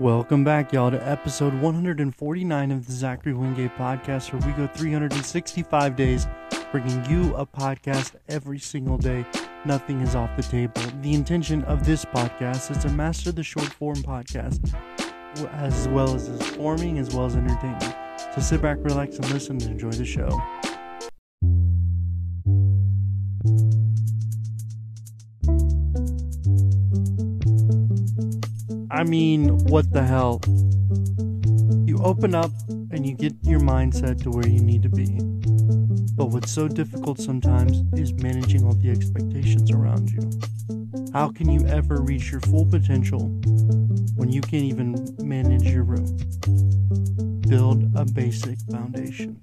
Welcome back, y'all, to episode 149 of the Zachary Wingate podcast, where we go 365 days bringing you a podcast every single day. Nothing is off the table. The intention of this podcast is to master the short form podcast, as well as informing as well as entertaining. So sit back, relax, and listen and enjoy the show. I mean, what the hell? You open up and you get your mindset to where you need to be. But what's so difficult sometimes is managing all the expectations around you. How can you ever reach your full potential when you can't even manage your room? Build a basic foundation.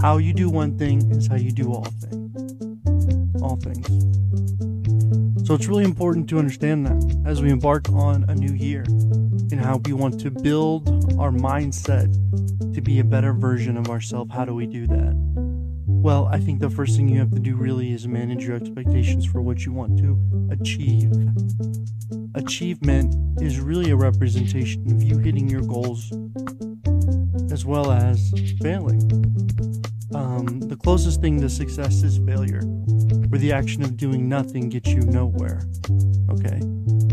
How you do one thing is how you do all things. All things. So it's really important to understand that as we embark on a new year and how we want to build our mindset to be a better version of ourselves. How do we do that? Well, I think the first thing you have to do really is manage your expectations for what you want to achieve. Achievement is really a representation of you hitting your goals as well as failing. Um, the closest thing to success is failure, where the action of doing nothing gets you nowhere. Okay?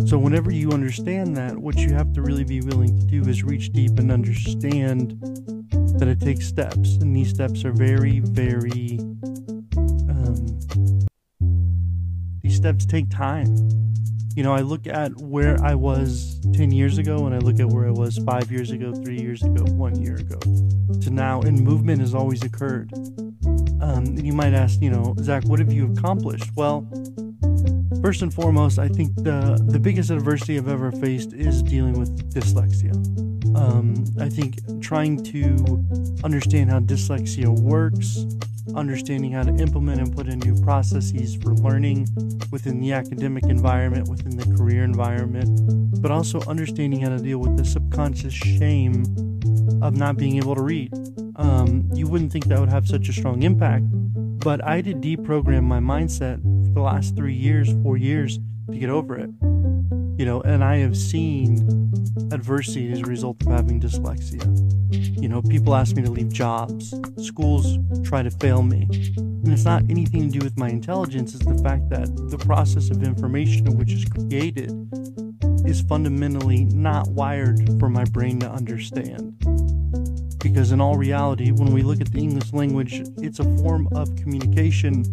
So, whenever you understand that, what you have to really be willing to do is reach deep and understand that it takes steps. And these steps are very, very. Um, these steps take time. You know, I look at where I was 10 years ago and I look at where I was five years ago, three years ago, one year ago to now, and movement has always occurred. Um, and you might ask, you know, Zach, what have you accomplished? Well, first and foremost, I think the, the biggest adversity I've ever faced is dealing with dyslexia. Um, I think trying to understand how dyslexia works, understanding how to implement and put in new processes for learning within the academic environment, within the career environment, but also understanding how to deal with the subconscious shame of not being able to read. Um, you wouldn't think that would have such a strong impact, but I did deprogram my mindset for the last three years, four years to get over it. You know, and I have seen adversity as a result of having dyslexia. You know, people ask me to leave jobs, schools try to fail me. And it's not anything to do with my intelligence, it's the fact that the process of information which is created is fundamentally not wired for my brain to understand. Because in all reality, when we look at the English language, it's a form of communication,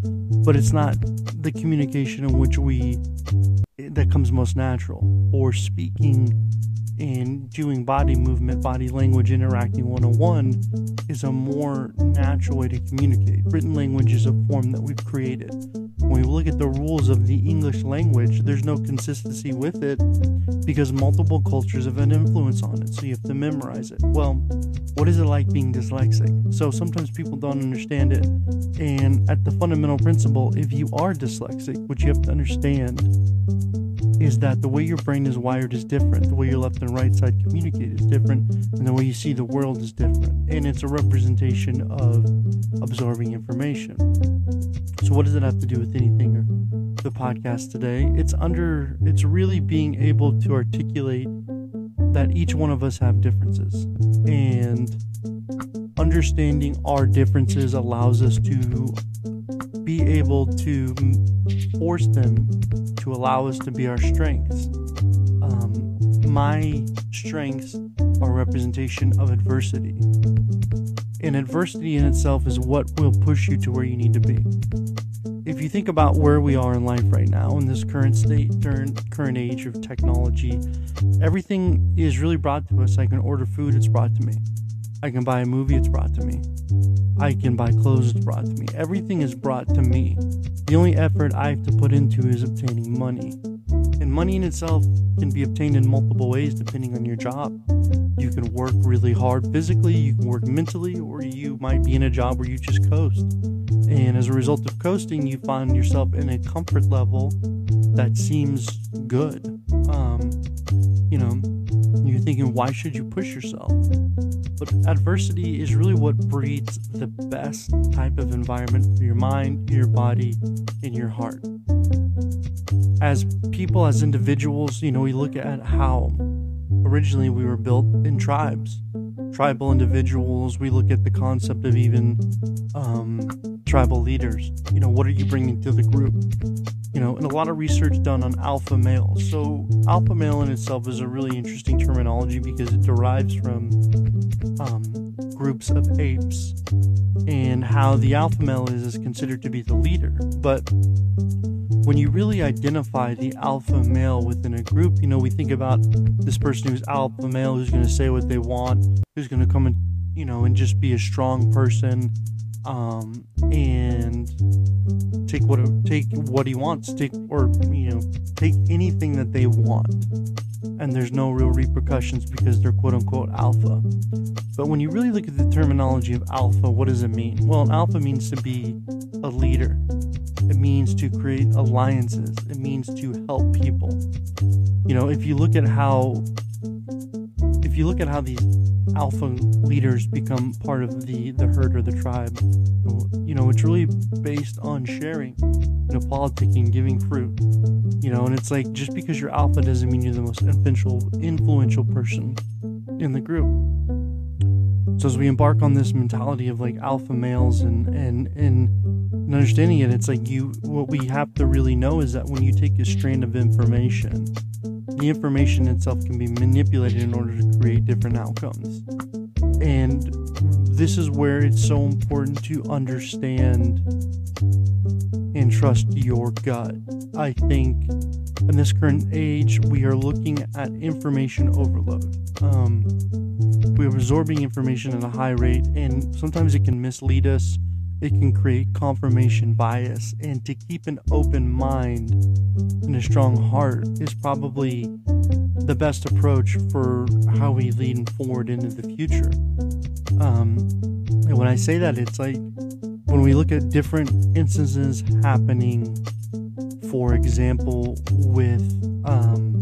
but it's not the communication in which we that comes most natural or speaking and doing body movement, body language, interacting 101 is a more natural way to communicate. Written language is a form that we've created. When we look at the rules of the English language, there's no consistency with it because multiple cultures have an influence on it, so you have to memorize it. Well, what is it like being dyslexic? So sometimes people don't understand it. And at the fundamental principle, if you are dyslexic, what you have to understand is that the way your brain is wired is different. The way your left and right side communicate is different, and the way you see the world is different. And it's a representation of absorbing information. So, what does it have to do with anything or the podcast today? It's under, it's really being able to articulate that each one of us have differences. And understanding our differences allows us to be able to force them to allow us to be our strengths. Um, my strengths are representation of adversity. And adversity in itself is what will push you to where you need to be. If you think about where we are in life right now, in this current state, current age of technology, everything is really brought to us. I can order food, it's brought to me. I can buy a movie, it's brought to me. I can buy clothes, it's brought to me. Everything is brought to me. The only effort I have to put into is obtaining money. And money in itself can be obtained in multiple ways depending on your job. You can work really hard physically, you can work mentally, or you might be in a job where you just coast. And as a result of coasting, you find yourself in a comfort level that seems good. Um, thinking, why should you push yourself? But adversity is really what breeds the best type of environment for your mind, your body, and your heart. As people, as individuals, you know, we look at how originally we were built in tribes, tribal individuals. We look at the concept of even um, tribal leaders. You know, what are you bringing to the group? You know, and a lot of research done on alpha males. So, alpha male in itself is a really interesting terminology because it derives from um, groups of apes and how the alpha male is, is considered to be the leader. But when you really identify the alpha male within a group, you know, we think about this person who's alpha male, who's going to say what they want, who's going to come and, you know, and just be a strong person, um, and take what take what he wants, take or you know, take anything that they want, and there's no real repercussions because they're quote unquote alpha. But when you really look at the terminology of alpha, what does it mean? Well, an alpha means to be a leader. It means to create alliances. It means to help people. You know, if you look at how if you look at how these alpha leaders become part of the the herd or the tribe, you know, it's really based on sharing, you know, politicking, giving fruit. You know, and it's like just because you're alpha doesn't mean you're the most influential influential person in the group. So as we embark on this mentality of like alpha males and and and and understanding it, it's like you, what we have to really know is that when you take a strand of information, the information itself can be manipulated in order to create different outcomes. And this is where it's so important to understand and trust your gut. I think in this current age, we are looking at information overload. Um, we're absorbing information at a high rate, and sometimes it can mislead us it can create confirmation bias. And to keep an open mind and a strong heart is probably the best approach for how we lead forward into the future. Um, and when I say that, it's like when we look at different instances happening, for example, with um,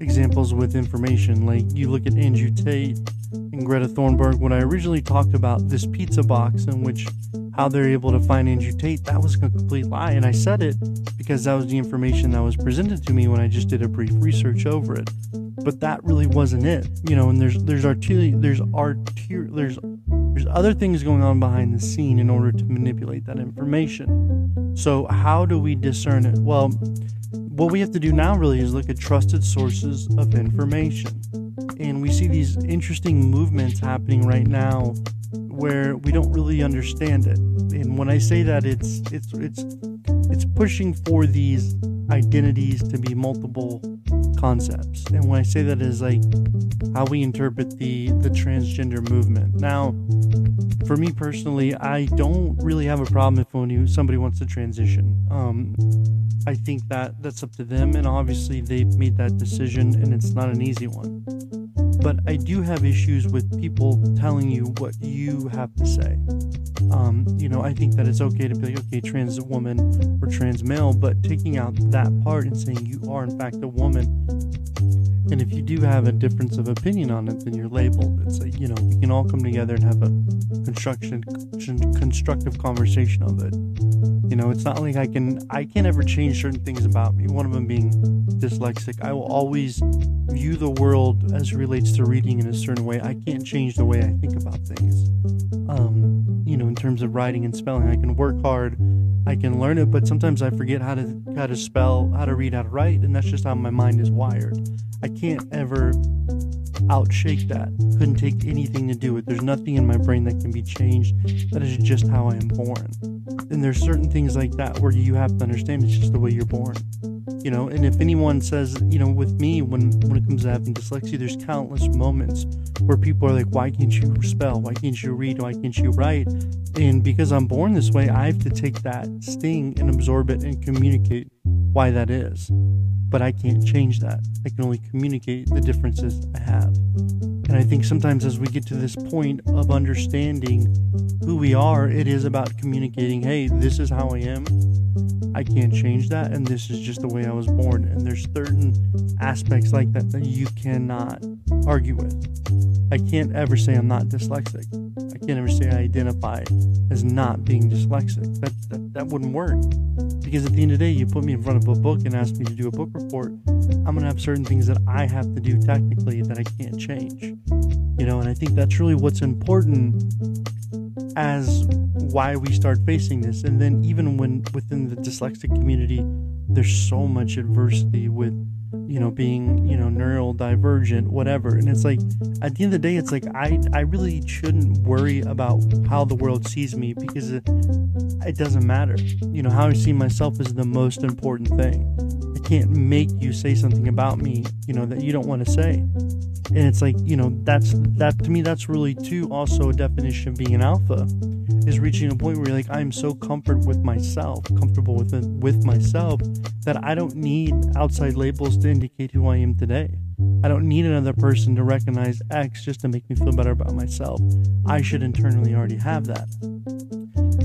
examples with information, like you look at Andrew Tate and Greta Thunberg, when I originally talked about this pizza box in which how they're able to find Andrew Tate, that was a complete lie. And I said it because that was the information that was presented to me when I just did a brief research over it. But that really wasn't it, you know. And there's there's arterial there's arterial there's there's other things going on behind the scene in order to manipulate that information. So how do we discern it? Well, what we have to do now really is look at trusted sources of information and we see these interesting movements happening right now where we don't really understand it. And when I say that, it's it's it's it's pushing for these identities to be multiple concepts. And when I say that is like how we interpret the the transgender movement. Now, for me personally, I don't really have a problem if when somebody wants to transition. Um, I think that that's up to them, and obviously they've made that decision, and it's not an easy one but I do have issues with people telling you what you have to say. Um, you know, I think that it's okay to be like, okay, trans woman or trans male, but taking out that part and saying you are in fact a woman. And if you do have a difference of opinion on it, then you're labeled. It's like, you know, we can all come together and have a construction, constructive conversation of it. You know, it's not like I can, I can't ever change certain things about me. One of them being dyslexic. I will always view the world as relates to reading in a certain way. I can't change the way I think about things. Um, you know, in terms of writing and spelling, I can work hard, I can learn it, but sometimes I forget how to how to spell, how to read, how to write, and that's just how my mind is wired. I can't ever outshake that. Couldn't take anything to do with. There's nothing in my brain that can be changed. That is just how I am born. And there's certain things like that where you have to understand it's just the way you're born you know and if anyone says you know with me when when it comes to having dyslexia there's countless moments where people are like why can't you spell why can't you read why can't you write and because i'm born this way i have to take that sting and absorb it and communicate why that is but i can't change that i can only communicate the differences i have and i think sometimes as we get to this point of understanding who we are it is about communicating hey this is how i am I can't change that, and this is just the way I was born. And there's certain aspects like that that you cannot argue with. I can't ever say I'm not dyslexic. I can't ever say I identify as not being dyslexic. That, that that wouldn't work. Because at the end of the day, you put me in front of a book and ask me to do a book report, I'm gonna have certain things that I have to do technically that I can't change. You know, and I think that's really what's important as why we start facing this. And then even when within the dyslexic community, there's so much adversity with you know being you know neurodivergent whatever. And it's like at the end of the day it's like i i really shouldn't worry about how the world sees me because it, it doesn't matter. You know how i see myself is the most important thing. I can't make you say something about me you know that you don't want to say. And it's like you know that's that to me that's really too also a definition of being an alpha is reaching a point where you're like i'm so comfortable with myself comfortable with with myself that i don't need outside labels to indicate who i am today i don't need another person to recognize x just to make me feel better about myself i should internally already have that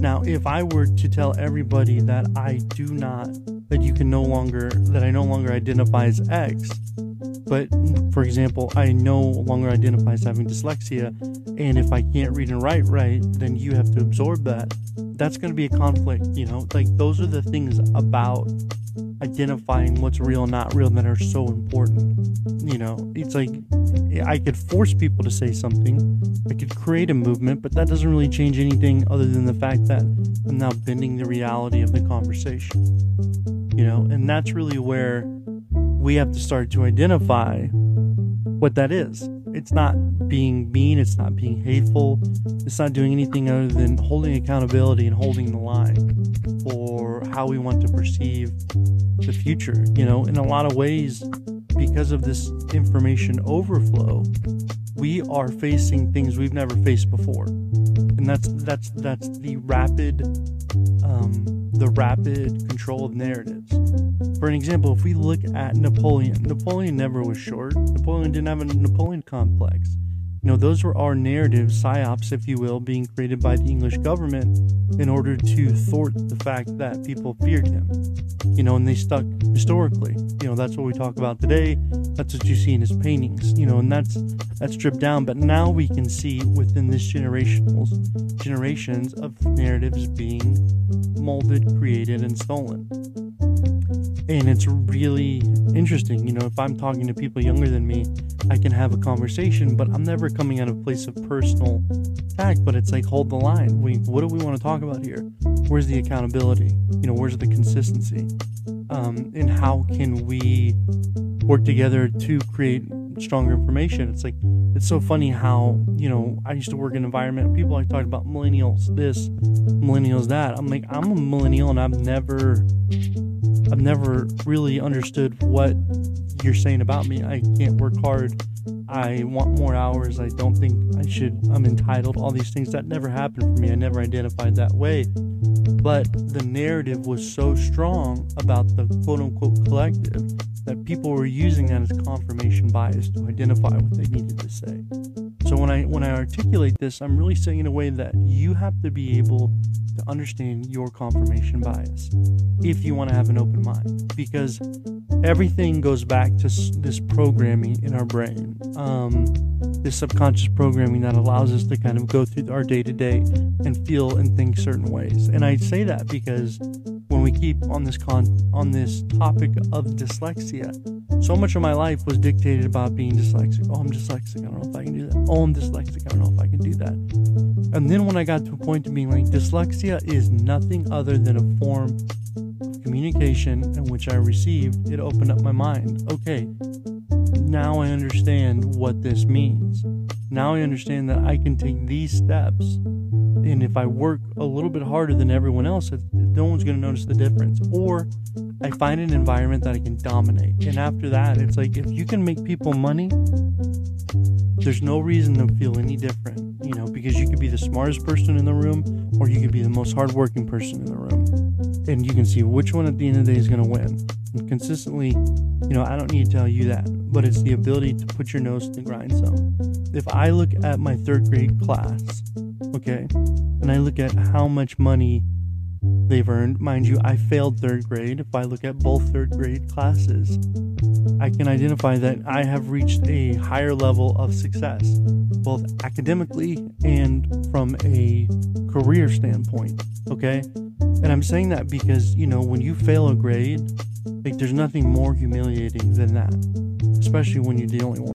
now if i were to tell everybody that i do not that you can no longer that i no longer identify as x but for example, I no longer identify as having dyslexia, and if I can't read and write right, then you have to absorb that. That's going to be a conflict, you know? Like, those are the things about identifying what's real and not real that are so important. You know, it's like I could force people to say something, I could create a movement, but that doesn't really change anything other than the fact that I'm now bending the reality of the conversation. You know, and that's really where we have to start to identify what that is. It's not being mean, it's not being hateful, it's not doing anything other than holding accountability and holding the line for how we want to perceive the future. You know, in a lot of ways, because of this information overflow, we are facing things we've never faced before. And that's that's that's the rapid um, the rapid control of narratives. For an example, if we look at Napoleon, Napoleon never was short. Napoleon didn't have a Napoleon complex. You know, those were our narratives, psyops, if you will, being created by the English government in order to thwart the fact that people feared him. You know, and they stuck historically. You know, that's what we talk about today. That's what you see in his paintings. You know, and that's that's stripped down. But now we can see within this generational generations of narratives being molded, created, and stolen and it's really interesting. You know, if I'm talking to people younger than me, I can have a conversation, but I'm never coming out of a place of personal attack. But it's like, hold the line. We, what do we want to talk about here? Where's the accountability? You know, where's the consistency? Um, and how can we work together to create stronger information? It's like, it's so funny how, you know, I used to work in an environment, people like talking about millennials this, millennials that. I'm like, I'm a millennial and I've never I've never really understood what you're saying about me. I can't work hard. I want more hours. I don't think I should. I'm entitled. All these things that never happened for me. I never identified that way. But the narrative was so strong about the quote unquote collective that people were using that as confirmation bias to identify what they needed to say. So when I when I articulate this, I'm really saying in a way that you have to be able to understand your confirmation bias if you want to have an open mind because everything goes back to this programming in our brain um, this subconscious programming that allows us to kind of go through our day to day and feel and think certain ways. And i say that because keep on this con on this topic of dyslexia. So much of my life was dictated about being dyslexic. Oh i'm dyslexic. I don't know if i can do that. Oh i'm dyslexic. I don't know if i can do that. And then when i got to a point of being like dyslexia is nothing other than a form of communication in which i received it opened up my mind. Okay now i understand what this means. Now i understand that i can take these steps and if I work a little bit harder than everyone else, no one's going to notice the difference. Or I find an environment that I can dominate. And after that, it's like if you can make people money, there's no reason to feel any different, you know, because you could be the smartest person in the room or you could be the most hardworking person in the room. And you can see which one at the end of the day is going to win. And consistently, you know, I don't need to tell you that, but it's the ability to put your nose to the grindstone. If I look at my third grade class, okay, and I look at how much money they've earned, mind you, I failed third grade. If I look at both third grade classes, I can identify that I have reached a higher level of success, both academically and from a career standpoint. Okay? And I'm saying that because, you know, when you fail a grade, like there's nothing more humiliating than that, especially when you're the only one.